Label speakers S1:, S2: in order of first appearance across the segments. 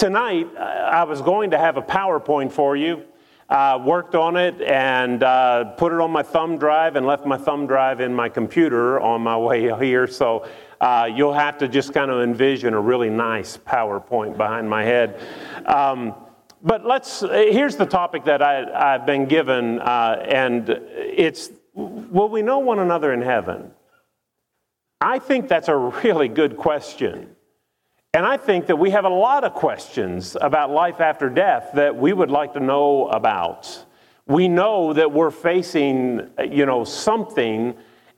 S1: tonight, I was going to have a PowerPoint for you. Uh, worked on it and uh, put it on my thumb drive and left my thumb drive in my computer on my way here. So uh, you'll have to just kind of envision a really nice PowerPoint behind my head. Um, but let's, here's the topic that I, have been given, uh, and it's Will we know one another in heaven? I think that's a really good question. And I think that we have a lot of questions about life after death that we would like to know about. We know that we're facing, you know, something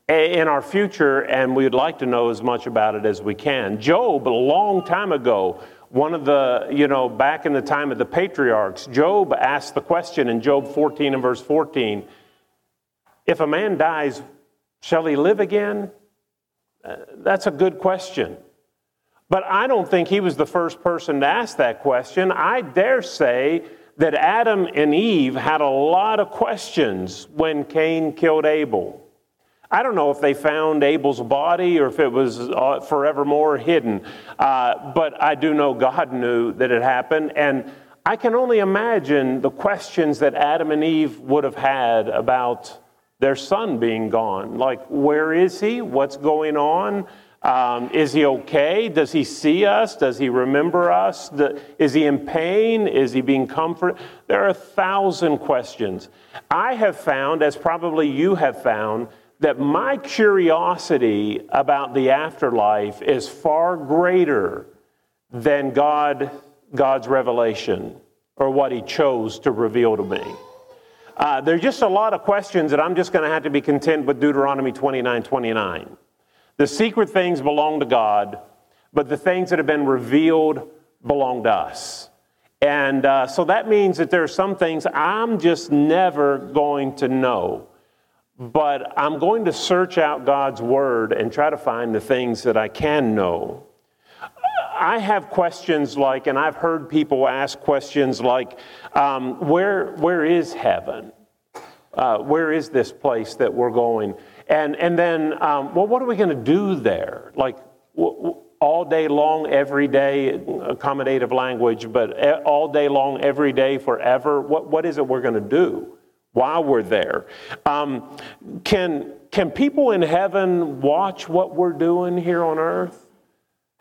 S1: in our future, and we'd like to know as much about it as we can. Job, a long time ago, one of the, you know, back in the time of the patriarchs, Job asked the question in Job 14 and verse 14 if a man dies, shall he live again? Uh, that's a good question. But I don't think he was the first person to ask that question. I dare say that Adam and Eve had a lot of questions when Cain killed Abel. I don't know if they found Abel's body or if it was uh, forevermore hidden, uh, but I do know God knew that it happened. And I can only imagine the questions that Adam and Eve would have had about their son being gone. Like, where is he? What's going on? Um, is he okay? Does he see us? Does he remember us? Is he in pain? Is he being comforted? There are a thousand questions. I have found, as probably you have found, that my curiosity about the afterlife is far greater than God, God's revelation or what he chose to reveal to me. Uh, there's just a lot of questions that I'm just going to have to be content with Deuteronomy 29 29. The secret things belong to God, but the things that have been revealed belong to us. And uh, so that means that there are some things I'm just never going to know. But I'm going to search out God's word and try to find the things that I can know. I have questions like, and I've heard people ask questions like, um, where, where is heaven? Uh, where is this place that we're going? And, and then, um, well, what are we going to do there? Like, w- w- all day long, every day, accommodative language, but all day long, every day, forever? What, what is it we're going to do while we're there? Um, can, can people in heaven watch what we're doing here on earth?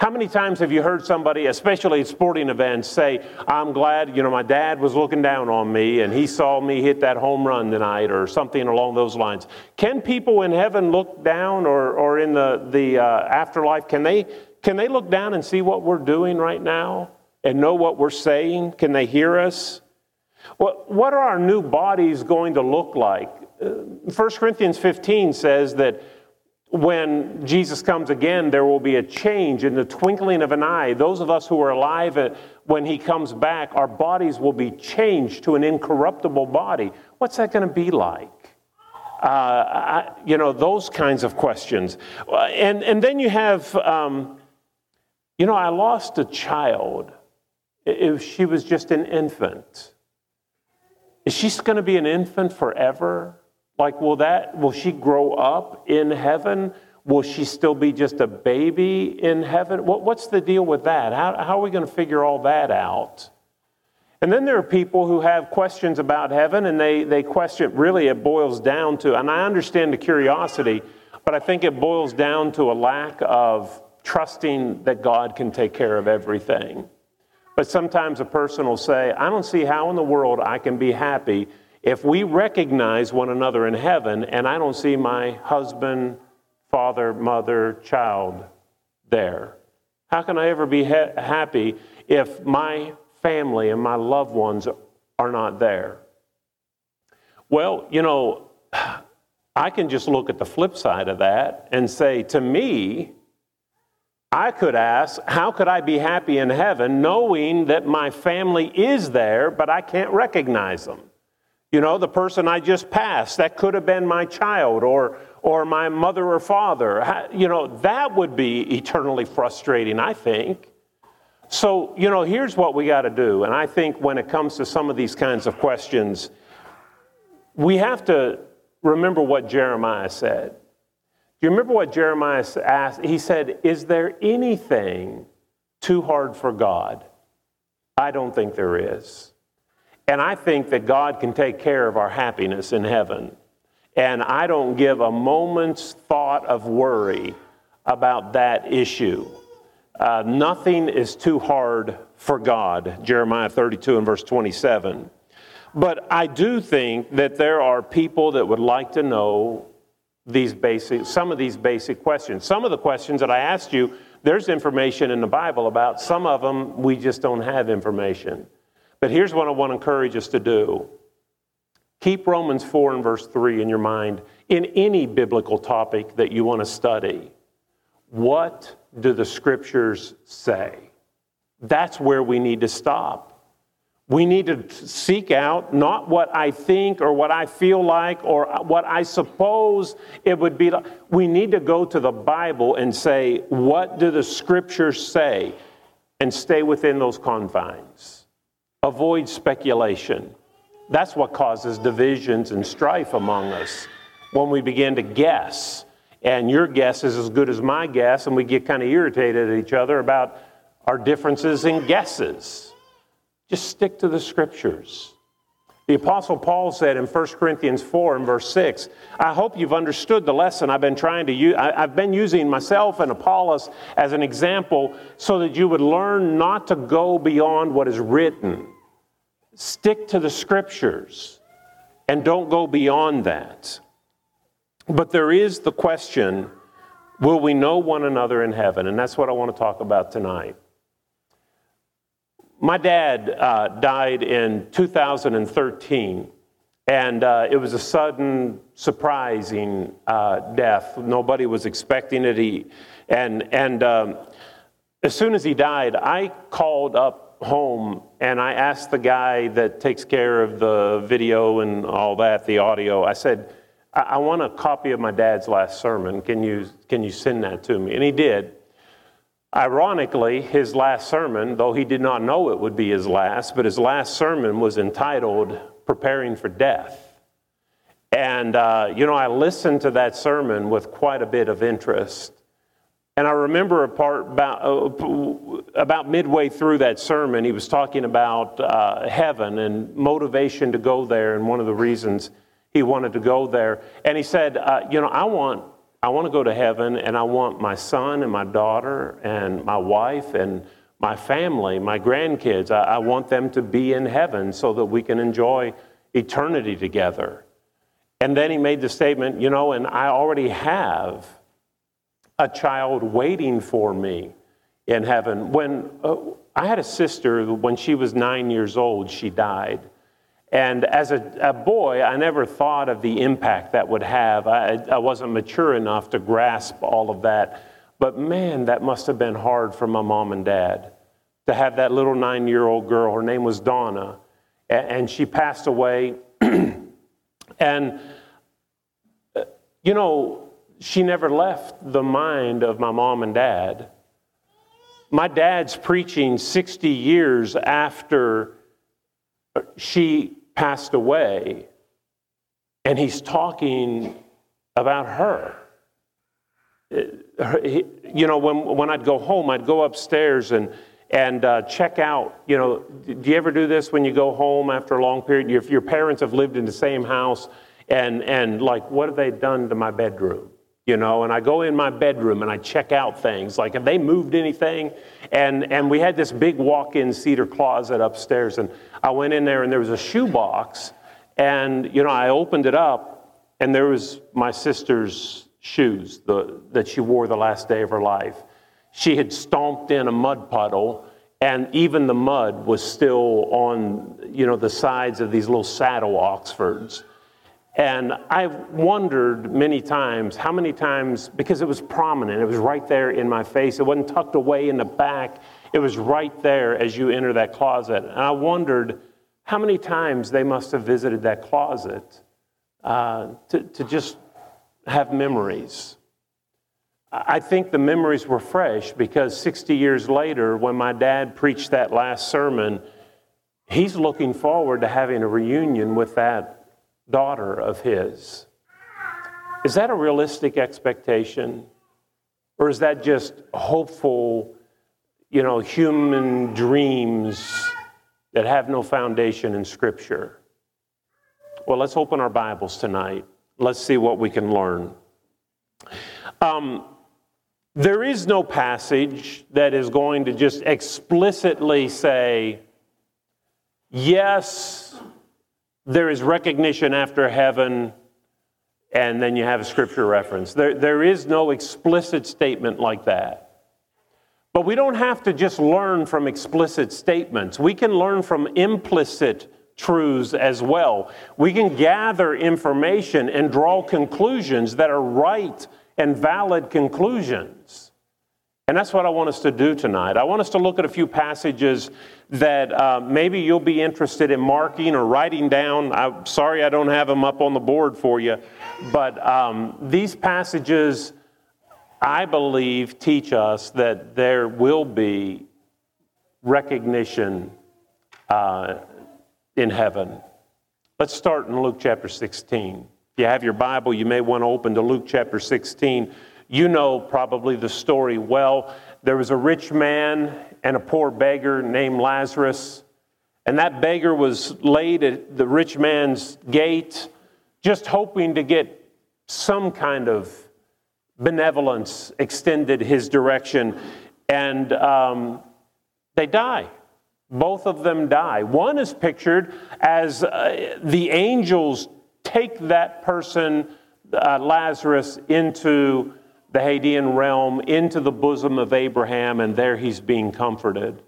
S1: How many times have you heard somebody, especially at sporting events, say, I'm glad, you know, my dad was looking down on me and he saw me hit that home run tonight or something along those lines? Can people in heaven look down or, or in the, the uh, afterlife, can they, can they look down and see what we're doing right now and know what we're saying? Can they hear us? What, what are our new bodies going to look like? Uh, 1 Corinthians 15 says that when Jesus comes again, there will be a change in the twinkling of an eye. Those of us who are alive when he comes back, our bodies will be changed to an incorruptible body. What's that going to be like? Uh, I, you know, those kinds of questions. And, and then you have, um, you know, I lost a child. If she was just an infant. Is she going to be an infant forever? Like, will that, will she grow up in heaven? Will she still be just a baby in heaven? What, what's the deal with that? How, how are we going to figure all that out? And then there are people who have questions about heaven and they, they question, really, it boils down to, and I understand the curiosity, but I think it boils down to a lack of trusting that God can take care of everything. But sometimes a person will say, I don't see how in the world I can be happy if we recognize one another in heaven and I don't see my husband, father, mother, child there, how can I ever be ha- happy if my family and my loved ones are not there? Well, you know, I can just look at the flip side of that and say, to me, I could ask, how could I be happy in heaven knowing that my family is there, but I can't recognize them? You know, the person I just passed, that could have been my child or, or my mother or father. You know, that would be eternally frustrating, I think. So, you know, here's what we got to do. And I think when it comes to some of these kinds of questions, we have to remember what Jeremiah said. Do you remember what Jeremiah asked? He said, Is there anything too hard for God? I don't think there is. And I think that God can take care of our happiness in heaven. And I don't give a moment's thought of worry about that issue. Uh, nothing is too hard for God, Jeremiah 32 and verse 27. But I do think that there are people that would like to know these basic, some of these basic questions. Some of the questions that I asked you, there's information in the Bible about. Some of them we just don't have information. But here's what I want to encourage us to do keep Romans 4 and verse 3 in your mind in any biblical topic that you want to study. What do the scriptures say? That's where we need to stop. We need to seek out not what I think or what I feel like or what I suppose it would be like. We need to go to the Bible and say, what do the scriptures say? And stay within those confines. Avoid speculation. That's what causes divisions and strife among us when we begin to guess. And your guess is as good as my guess, and we get kind of irritated at each other about our differences in guesses. Just stick to the scriptures. The Apostle Paul said in 1 Corinthians 4 and verse 6, I hope you've understood the lesson I've been trying to use. I've been using myself and Apollos as an example so that you would learn not to go beyond what is written. Stick to the scriptures and don't go beyond that. But there is the question will we know one another in heaven? And that's what I want to talk about tonight. My dad uh, died in 2013, and uh, it was a sudden, surprising uh, death. Nobody was expecting it. He, and and um, as soon as he died, I called up home and I asked the guy that takes care of the video and all that, the audio, I said, I, I want a copy of my dad's last sermon. Can you, can you send that to me? And he did. Ironically, his last sermon, though he did not know it would be his last, but his last sermon was entitled Preparing for Death. And, uh, you know, I listened to that sermon with quite a bit of interest. And I remember a part about, uh, about midway through that sermon, he was talking about uh, heaven and motivation to go there, and one of the reasons he wanted to go there. And he said, uh, You know, I want I want to go to heaven and I want my son and my daughter and my wife and my family, my grandkids, I, I, want them to be in heaven so that we can enjoy eternity together. And then he made the statement, you know, and I already have a child waiting for me in heaven. When uh, I had a sister, when she was nine years old, she died. And as a, a, boy, I never thought of the impact that would have. I, I wasn't mature enough to grasp all of that. But man, that must have been hard for my mom and dad to have that little nine year old girl. Her name was Donna, and she passed away. and, uh, you know, she never left the mind of my mom and dad. My dad's preaching 60 years after she passed away, and he's talking about her. You know, when, when I'd go home, I'd go upstairs and, and uh, check out. You know, do you ever do this when you go home after a long period? If your parents have lived in the same house, and, and like, what have they done to my bedroom? You know and i go in my bedroom and i check out things like have they moved anything and and we had this big walk-in cedar closet upstairs and I went in there and there was a shoebox, and you know I opened it up, and there was my sister's shoes the, that she wore the last day of her life. She had stomped in a mud puddle, and even the mud was still on you know the sides of these little saddle Oxfords. And I've wondered many times, how many times, because it was prominent, it was right there in my face. It wasn't tucked away in the back. It was right there as you enter that closet. And I wondered how many times they must have visited that closet uh, to, to just have memories. I think the memories were fresh because 60 years later, when my dad preached that last sermon, he's looking forward to having a reunion with that daughter of his. Is that a realistic expectation? Or is that just hopeful you know, human dreams that have no foundation in Scripture. Well, let's open our Bibles tonight. Let's see what we can learn. Um, there is no passage that is going to just explicitly say, yes, there is recognition after heaven, and then you have a scripture reference. There, there is no explicit statement like that. But we don't have to just learn from explicit statements. We can learn from implicit truths as well. We can gather information and draw conclusions that are right and valid conclusions. And that's what I want us to do tonight. I want us to look at a few passages that uh, maybe you'll be interested in marking or writing down. I'm sorry I don't have them up on the board for you, but um, these passages I believe, teach us that there will be recognition uh, in heaven. Let's start in Luke chapter 16. If you have your Bible, you may want to open to Luke chapter 16. You know probably the story well. There was a rich man and a poor beggar named Lazarus, and that beggar was laid at the rich man's gate, just hoping to get some kind of benevolence extended his direction, and um, they die. Both of them die. One is pictured as uh, the angels take that person, uh, Lazarus, into the Hadean realm, into the bosom of Abraham, and there he's being comforted.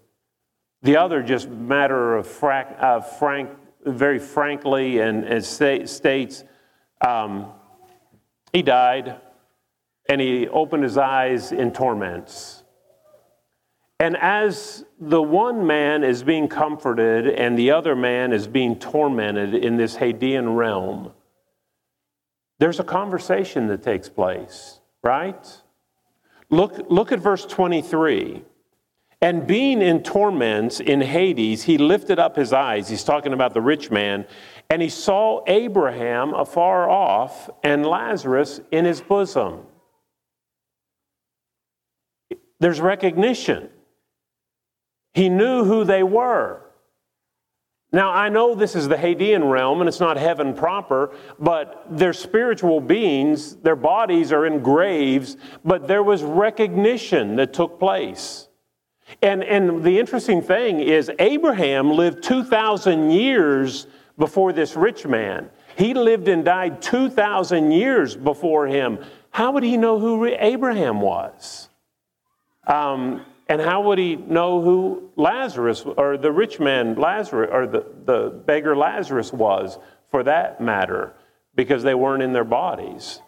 S1: The other just matter of frank, uh, frank very frankly, and, and states um, he died and he opened his eyes in torments. And as the one man is being comforted and the other man is being tormented in this Hadean realm, there's a conversation that takes place, right? Look, look at verse 23. And being in torments in Hades, he lifted up his eyes. He's talking about the rich man. And he saw Abraham afar off and Lazarus in his bosom. There's recognition. He knew who they were. Now, I know this is the Hadean realm and it's not heaven proper, but they're spiritual beings. Their bodies are in graves, but there was recognition that took place. And, and the interesting thing is, Abraham lived 2,000 years before this rich man. He lived and died 2,000 years before him. How would he know who Abraham was? Um, and how would he know who Lazarus or the rich man Lazarus or the, the beggar Lazarus was for that matter? Because they weren't in their bodies,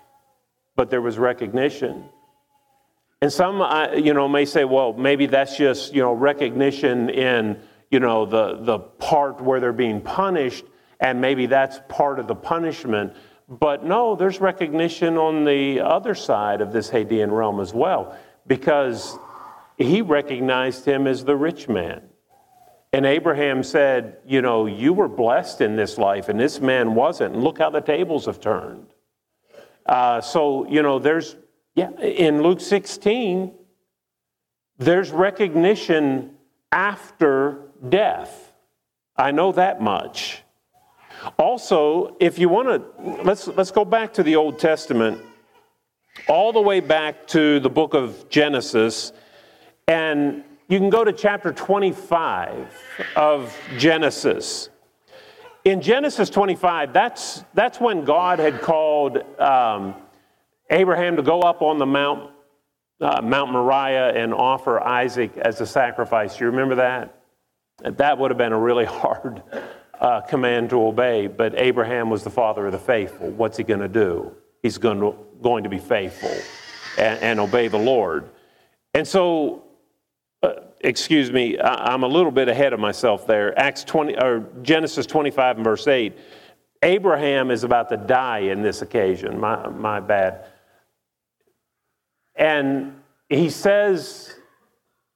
S1: but there was recognition. And some, uh, you know, may say, well, maybe that's just, you know, recognition in, you know, the, the part where they're being punished, and maybe that's part of the punishment. But no, there's recognition on the other side of this Hadean realm as well, because he recognized him as the rich man. And Abraham said, You know, you were blessed in this life, and this man wasn't. And look how the tables have turned. Uh, so, you know, there's, yeah, in Luke 16, there's recognition after death. I know that much. Also, if you want to, let's, let's go back to the Old Testament, all the way back to the book of Genesis and you can go to chapter 25 of Genesis. In Genesis 25, that's, that's when God had called um, Abraham to go up on the Mount, uh, Mount Moriah and offer Isaac as a sacrifice. You remember that? That would have been a really hard uh, command to obey, but Abraham was the father of the faithful. What's he going to do? He's going to, going to be faithful and, and obey the Lord. And so excuse me, I'm a little bit ahead of myself there. Acts 20 or Genesis 25 and verse 8. Abraham is about to die in this occasion. My, my bad. And he says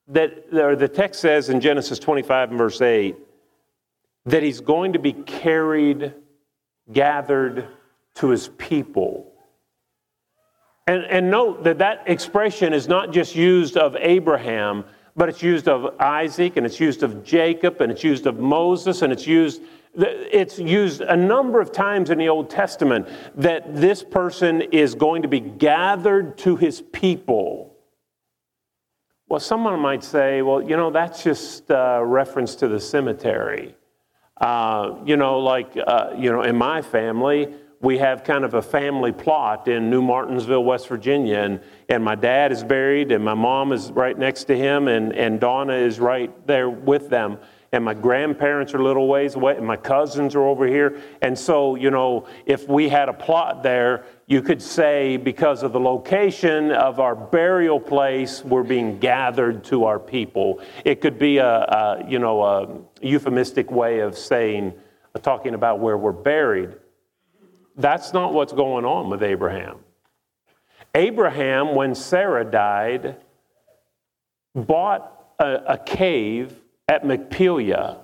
S1: that, or the text says in Genesis 25 and verse 8, that he's going to be carried, gathered to his people. And, and note that that expression is not just used of Abraham, but it's used of Isaac and it's used of Jacob and it's used of Moses and it's used it's used a number of times in the Old Testament that this person is going to be gathered to his people. Well, someone might say, well, you know, that's just a reference to the cemetery. Uh, you know, like, uh, you know, in my family, we have kind of a family plot in New Martinsville, West Virginia, and, and my dad is buried, and my mom is right next to him, and, and Donna is right there with them and my grandparents are little ways away, and my cousins are over here. And so, you know, if we had a plot there, you could say because of the location of our burial place, we're being gathered to our people. It could be a, a you know, a euphemistic way of saying, talking about where we're buried. That's not what's going on with Abraham. Abraham, when Sarah died, bought a, a cave at Machpelah.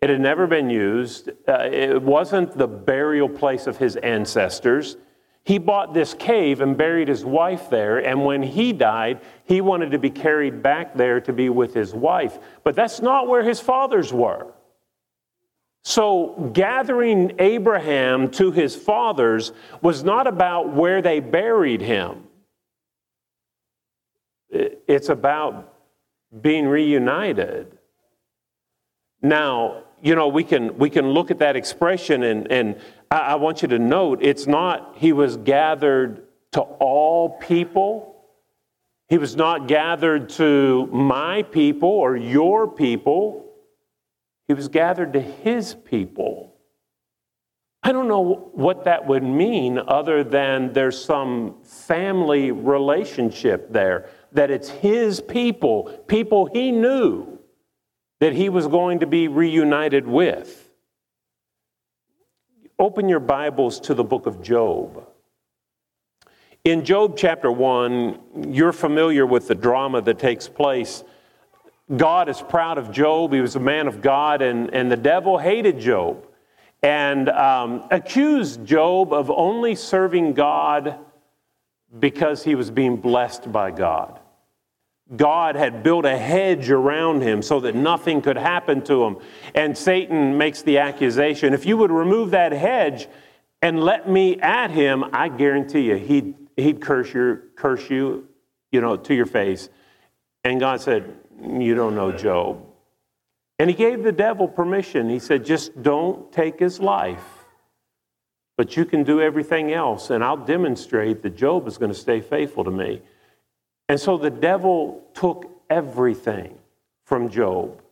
S1: It had never been used. Uh, it wasn't the burial place of his ancestors. He bought this cave and buried his wife there, and when he died, he wanted to be carried back there to be with his wife. But that's not where his fathers were. So, gathering Abraham to his fathers was not about where they buried him, it's about being reunited. Now, you know, we can, we can look at that expression, and, and I, I want you to note it's not he was gathered to all people. He was not gathered to my people or your people. He was gathered to his people. I don't know what that would mean other than there's some family relationship there, that it's his people, people he knew that he was going to be reunited with. Open your Bibles to the book of Job. In Job chapter 1, you're familiar with the drama that takes place. God is proud of Job. He was a man of God, and, and the devil hated Job and um, accused Job of only serving God because he was being blessed by God. God had built a hedge around him so that nothing could happen to him. And Satan makes the accusation if you would remove that hedge and let me at him, I guarantee you, he'd, he'd curse, your, curse you, you know, to your face. And God said, You don't know Job. And he gave the devil permission. He said, Just don't take his life, but you can do everything else, and I'll demonstrate that Job is going to stay faithful to me. And so the devil took everything from Job.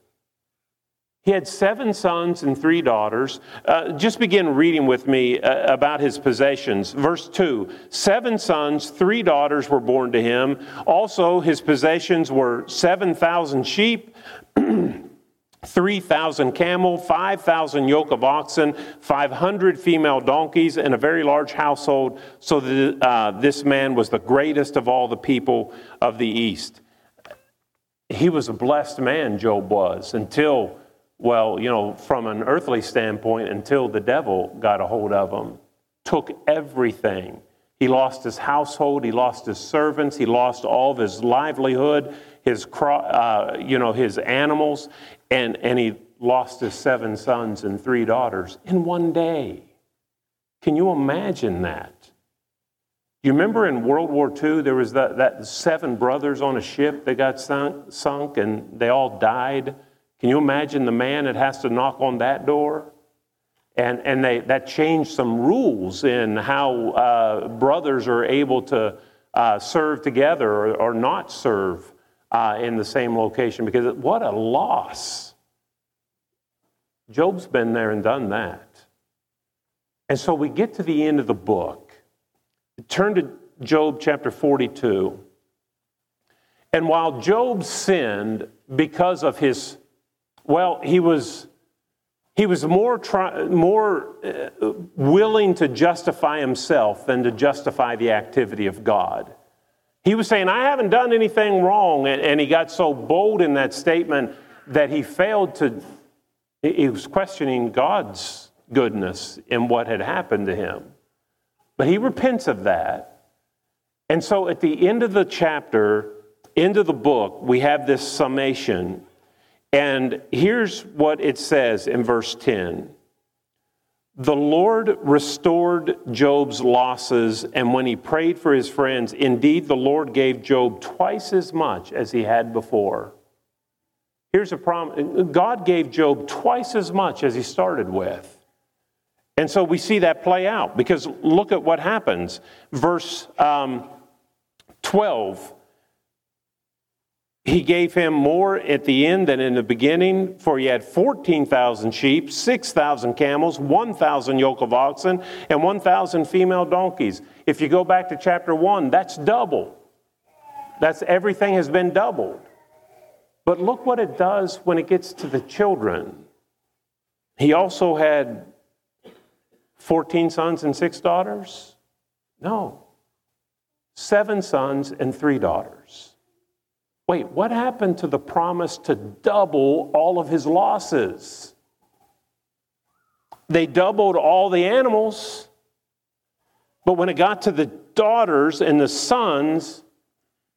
S1: He had seven sons and three daughters. Uh, just begin reading with me uh, about his possessions. Verse 2 Seven sons, three daughters were born to him. Also, his possessions were 7,000 sheep. 3,000 camel, 5,000 yoke of oxen, 500 female donkeys, and a very large household, so that uh, this man was the greatest of all the people of the East. He was a blessed man, Job was, until, well, you know, from an earthly standpoint, until the devil got a hold of him, took everything. He lost his household, he lost his servants, he lost all of his livelihood, his, uh, you know, his animals, and, and he lost his seven sons and three daughters in one day. Can you imagine that? You remember in World War II, there was that, that seven brothers on a ship that got sunk, sunk and they all died? Can you imagine the man that has to knock on that door? And, and they, that changed some rules in how uh, brothers are able to uh, serve together or, or not serve uh, in the same location because what a loss. Job's been there and done that. And so we get to the end of the book. Turn to Job chapter 42. And while Job sinned because of his, well, he was. He was more, try, more uh, willing to justify himself than to justify the activity of God. He was saying, I haven't done anything wrong. And, and he got so bold in that statement that he failed to, he was questioning God's goodness in what had happened to him. But he repents of that. And so at the end of the chapter, end of the book, we have this summation. And here's what it says in verse 10 The Lord restored Job's losses, and when he prayed for his friends, indeed the Lord gave Job twice as much as he had before. Here's a promise God gave Job twice as much as he started with. And so we see that play out because look at what happens. Verse um, 12 He gave him more at the end than in the beginning, for he had 14,000 sheep, 6,000 camels, 1,000 yoke of oxen, and 1,000 female donkeys. If you go back to chapter 1, that's double. That's everything has been doubled. But look what it does when it gets to the children. He also had 14 sons and six daughters? No. Seven sons and three daughters. Wait, what happened to the promise to double all of his losses? They doubled all the animals, but when it got to the daughters and the sons,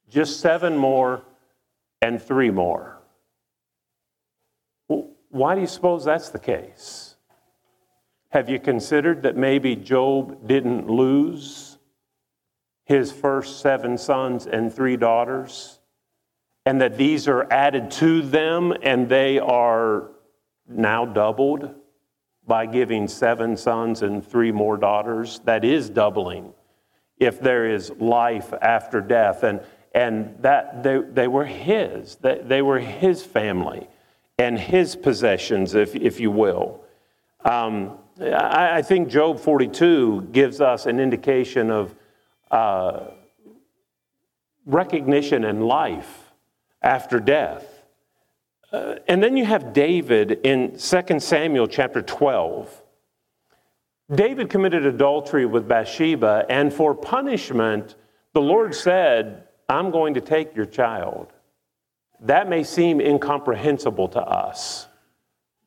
S1: just seven more and three more. Why do you suppose that's the case? Have you considered that maybe Job didn't lose his first seven sons and three daughters? And that these are added to them and they are now doubled by giving seven sons and three more daughters? That is doubling if there is life after death. And, and that they, they were his, they, they were his family and his possessions, if, if you will. Um, I, think Job 42 gives us an indication of uh, recognition and life after death. Uh, and then you have David in 2 Samuel chapter 12. David committed adultery with Bathsheba, and for punishment, the Lord said, I'm going to take your child. That may seem incomprehensible to us,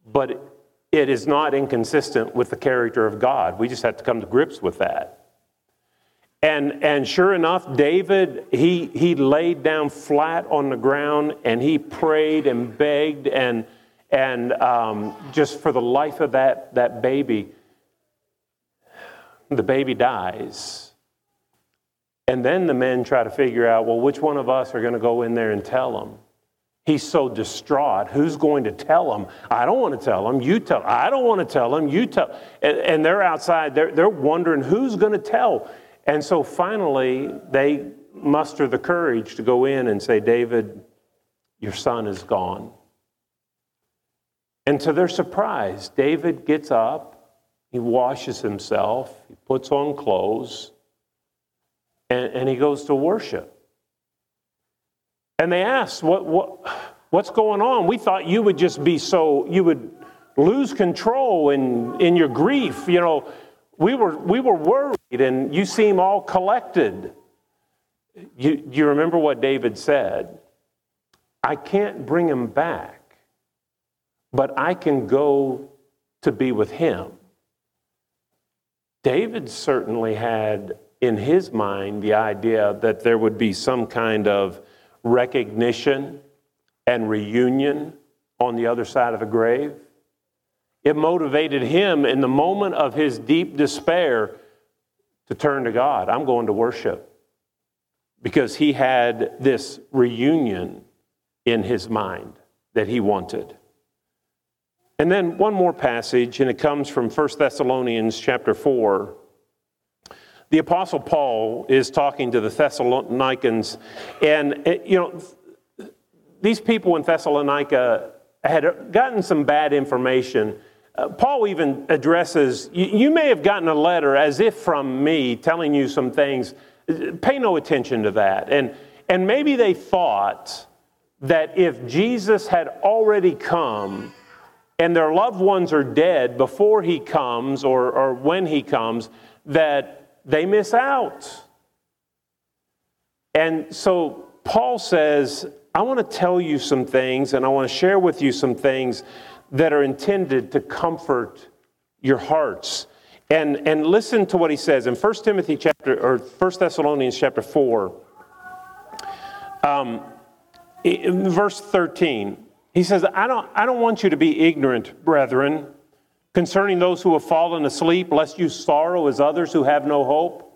S1: but it is not inconsistent with the character of God. We just have to come to grips with that. And, and sure enough, David, he, he laid down flat on the ground and he prayed and begged and, and um, just for the life of that, that baby, the baby dies. And then the men try to figure out, well, which one of us are going to go in there and tell him? He's so distraught. Who's going to tell him? I don't want to tell him. You tell. I don't want to tell him. You tell. And, and they're outside. They're, they're wondering who's going to tell. And so finally, they muster the courage to go in and say, David, your son is gone. And to their surprise, David gets up, he washes himself, he puts on clothes, and, and he goes to worship. And they ask, what, what, What's going on? We thought you would just be so, you would lose control in, in your grief. You know, we were, we were worried, and you seem all collected. You, you remember what David said? I can't bring him back, but I can go to be with him. David certainly had in his mind the idea that there would be some kind of recognition and reunion on the other side of the grave. It motivated him in the moment of his deep despair to turn to God. I'm going to worship because he had this reunion in his mind that he wanted. And then one more passage, and it comes from 1 Thessalonians chapter 4. The Apostle Paul is talking to the Thessalonians, and, eh, you know, these people in Thessalonica had gotten some bad information. Uh, Paul even addresses, you, you may have gotten a letter as if from me telling you some things. Pay no attention to that. And, and maybe they thought that if Jesus had already come and their loved ones are dead before he comes or, or when he comes, that they miss out. And so Paul says, I want to tell you some things and I want to share with you some things that are intended to comfort your hearts. And, and listen to what he says in 1 Timothy chapter or 1 Thessalonians chapter 4. Um, verse 13, he says, I don't, I don't want you to be ignorant, brethren, concerning those who have fallen asleep, lest you sorrow as others who have no hope.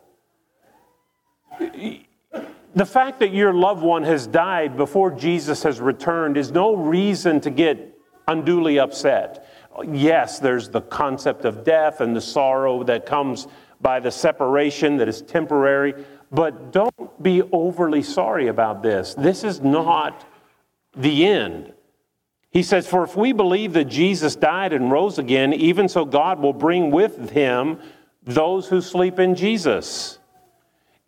S1: The fact that your loved one has died before Jesus has returned is no reason to get unduly upset. Yes, there's the concept of death and the sorrow that comes by the separation that is temporary, but don't be overly sorry about this. This is not the end. He says, For if we believe that Jesus died and rose again, even so God will bring with him those who sleep in Jesus.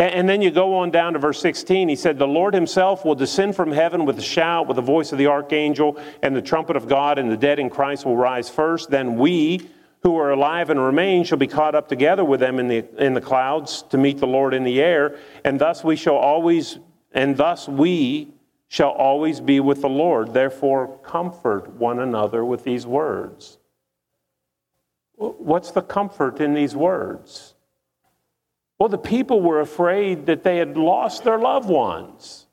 S1: And then you go on down to verse 16. He said, The Lord himself will descend from heaven with a shout, with the voice of the archangel, and the trumpet of God, and the dead in Christ will rise first. Then we who are alive and remain shall be caught up together with them in the, in the clouds to meet the Lord in the air. And thus we shall always, and thus we shall always be with the Lord. Therefore, comfort one another with these words. What's the comfort in these words? Well, the people were afraid that they had lost their loved ones.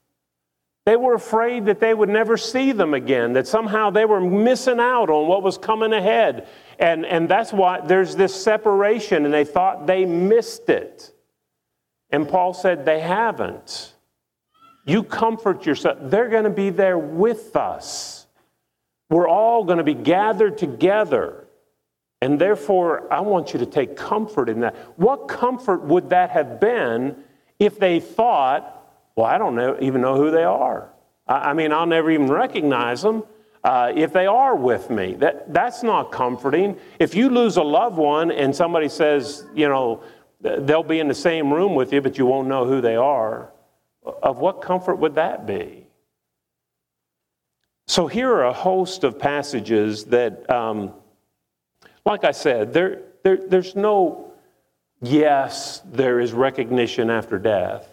S1: They were afraid that they would never see them again, that somehow they were missing out on what was coming ahead. And, and that's why there's this separation, and they thought they missed it. And Paul said they haven't. You comfort yourself. They're going to be there with us. We're all going to be gathered together. And therefore, I want you to take comfort in that. What comfort would that have been if they thought, well, I don't know, even know who they are? I, I mean, I'll never even recognize them. Uh, if they are with me, that, that's not comforting. If you lose a loved one and somebody says, you know, they'll be in the same room with you, but you won't know who they are, of what comfort would that be? So here are a host of passages that, um, like I said, there, there, there's no yes, there is recognition after death.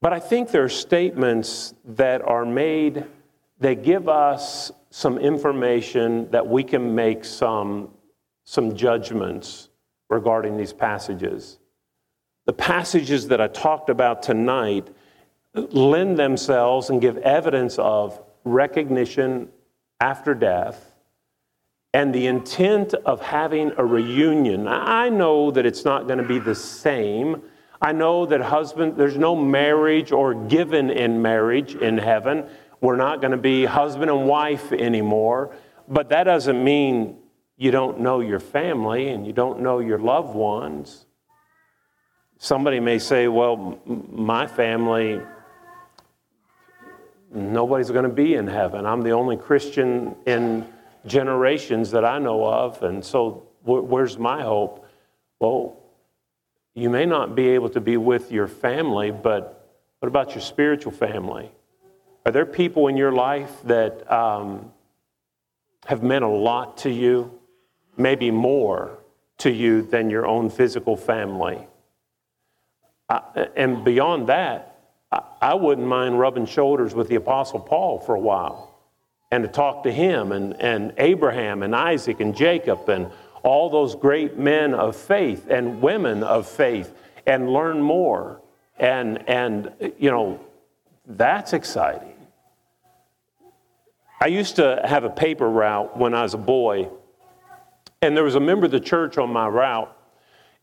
S1: But I think there are statements that are made that give us some information that we can make some, some judgments regarding these passages the passages that I talked about tonight lend themselves and give evidence of recognition after death and the intent of having a reunion. I know that it's not going to be the same. I know that husband, there's no marriage or given in marriage in heaven. We're not going to be husband and wife anymore. But that doesn't mean you don't know your family and you don't know your loved ones. Somebody may say, well, my family, nobody's going to be in heaven. I'm the only Christian in generations that I know of, and so where's my hope? Well, you may not be able to be with your family, but what about your spiritual family? Are there people in your life that um, have meant a lot to you, maybe more to you than your own physical family? and beyond that, I, I wouldn't mind rubbing shoulders with the Apostle Paul for a while and to talk to him and, and Abraham and Isaac and Jacob and all those great men of faith and women of faith and learn more. And, and you know, that's exciting. I used to have a paper route when I was a boy, and there was a member of the church on my route.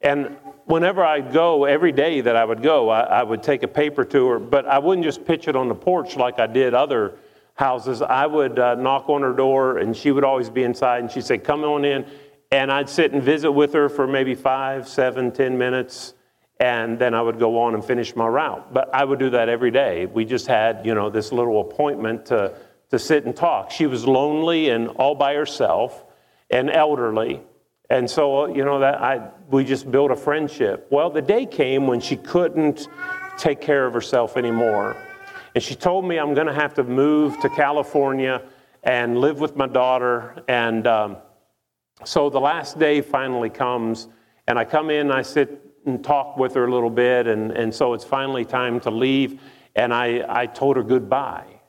S1: And whenever I'd go, every day that I would go, I, I, would take a paper to her, but I wouldn't just pitch it on the porch like I did other houses. I would uh, knock on her door, and she would always be inside, and she'd say, Come on in. And I'd sit and visit with her for maybe five, seven, ten minutes, and then I would go on and finish my route. But I would do that every day. We just had, you know, this little appointment to, to sit and talk. She was lonely and all by herself and elderly. And so, you know, that I, we just built a friendship. Well, the day came when she couldn't take care of herself anymore. And she told me I'm going to have to move to California and live with my daughter. And um, so the last day finally comes, and I come in, I sit and talk with her a little bit. And, and so it's finally time to leave. And I, I told her goodbye.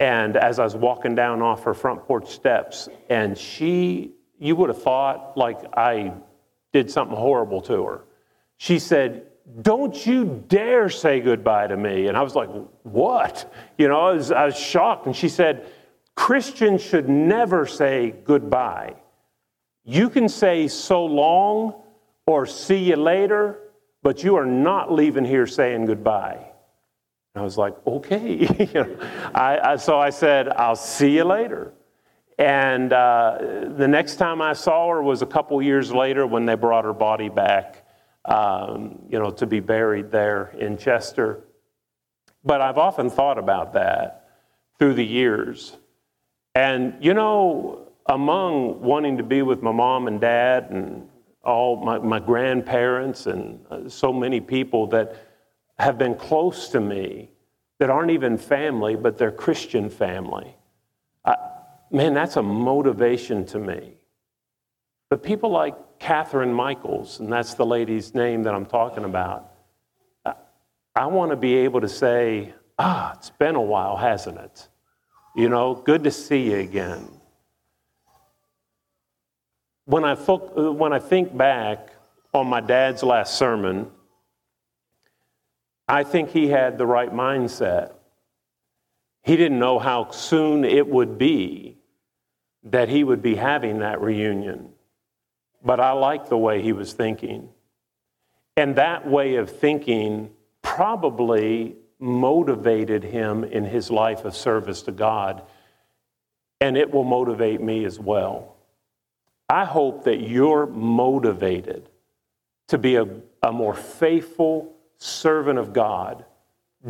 S1: And as I was walking down off her front porch steps, and she you would have thought like I did something horrible to her. She said, don't you dare say goodbye to me. And I was like, What? You know, I was, I was shocked. And she said, Christians should never say goodbye. You can say so long or see you later, but you are not leaving here saying goodbye. I was like, okay. I, I, so I said, I'll see you later. And uh, the next time I saw her was a couple years later when they brought her body back, um, you know, to be buried there in Chester. But I've often thought about that through the years. And, you know, among wanting to be with my mom and dad and all my, my grandparents and uh, so many people that have been close to me that aren't even family, but they're Christian family. I, man, that's a motivation to me. But people like Catherine Michaels, and that's the lady's name that I'm talking about, I, want to be able to say, ah, it's been a while, hasn't it? You know, good to see you again. When I, when I think back on my dad's last sermon, I think he had the right mindset. He didn't know how soon it would be that he would be having that reunion. But I like the way he was thinking. And that way of thinking probably motivated him in his life of service to God, and it will motivate me as well. I hope that you're motivated to be a, a more faithful servant of God,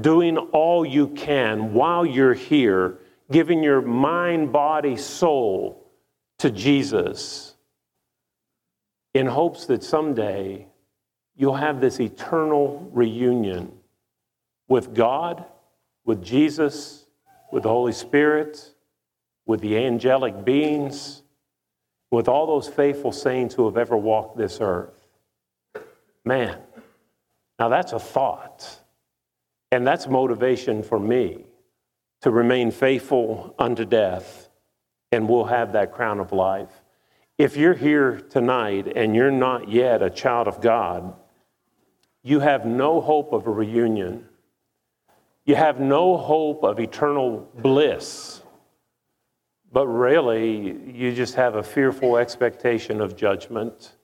S1: doing all you can while you're here, giving your mind, body, soul to Jesus in hopes that someday you'll have this eternal reunion with God, with Jesus, with the Holy Spirit, with the angelic beings, with all those faithful saints who have ever walked this earth. Man, now that's a thought. And that's motivation for me to remain faithful unto death, and we'll have that crown of life. If you're here tonight and you're not yet a child of God, you have no hope of a reunion you have no hope of eternal bliss, but really, you just have a fearful expectation of judgment.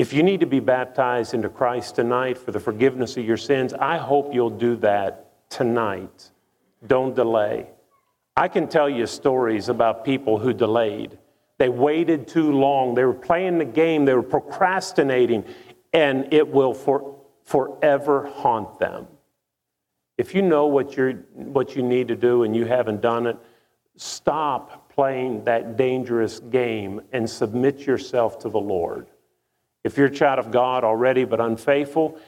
S1: If you need to be baptized into Christ tonight for the forgiveness of your sins, I hope you'll do that tonight. Don't delay. I can tell you stories about people who delayed. They waited too long. They were playing the game. They were procrastinating, and it will for, forever haunt them. If you know what, you're, what you need to do and you haven't done it, stop playing that dangerous game and submit yourself to the Lord. If you're a child of God already but unfaithful,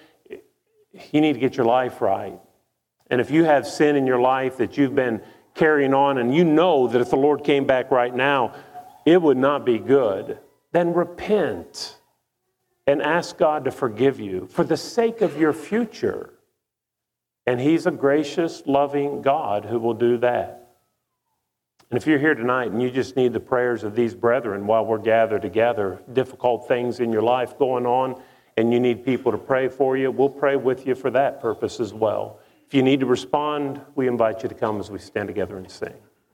S1: you need to get your life right. And if you have sin in your life that you've been carrying on and you know that if the Lord came back right now, it would not be good, then repent and ask God to forgive you for the sake of your future. And He's a gracious, loving God who will do that. And if you're here tonight and you just need the prayers of these brethren while we're gathered together, difficult things in your life going on, and you need people to pray for you, we'll pray with you for that purpose as well. If you need to respond, we invite you to come as we stand together and sing.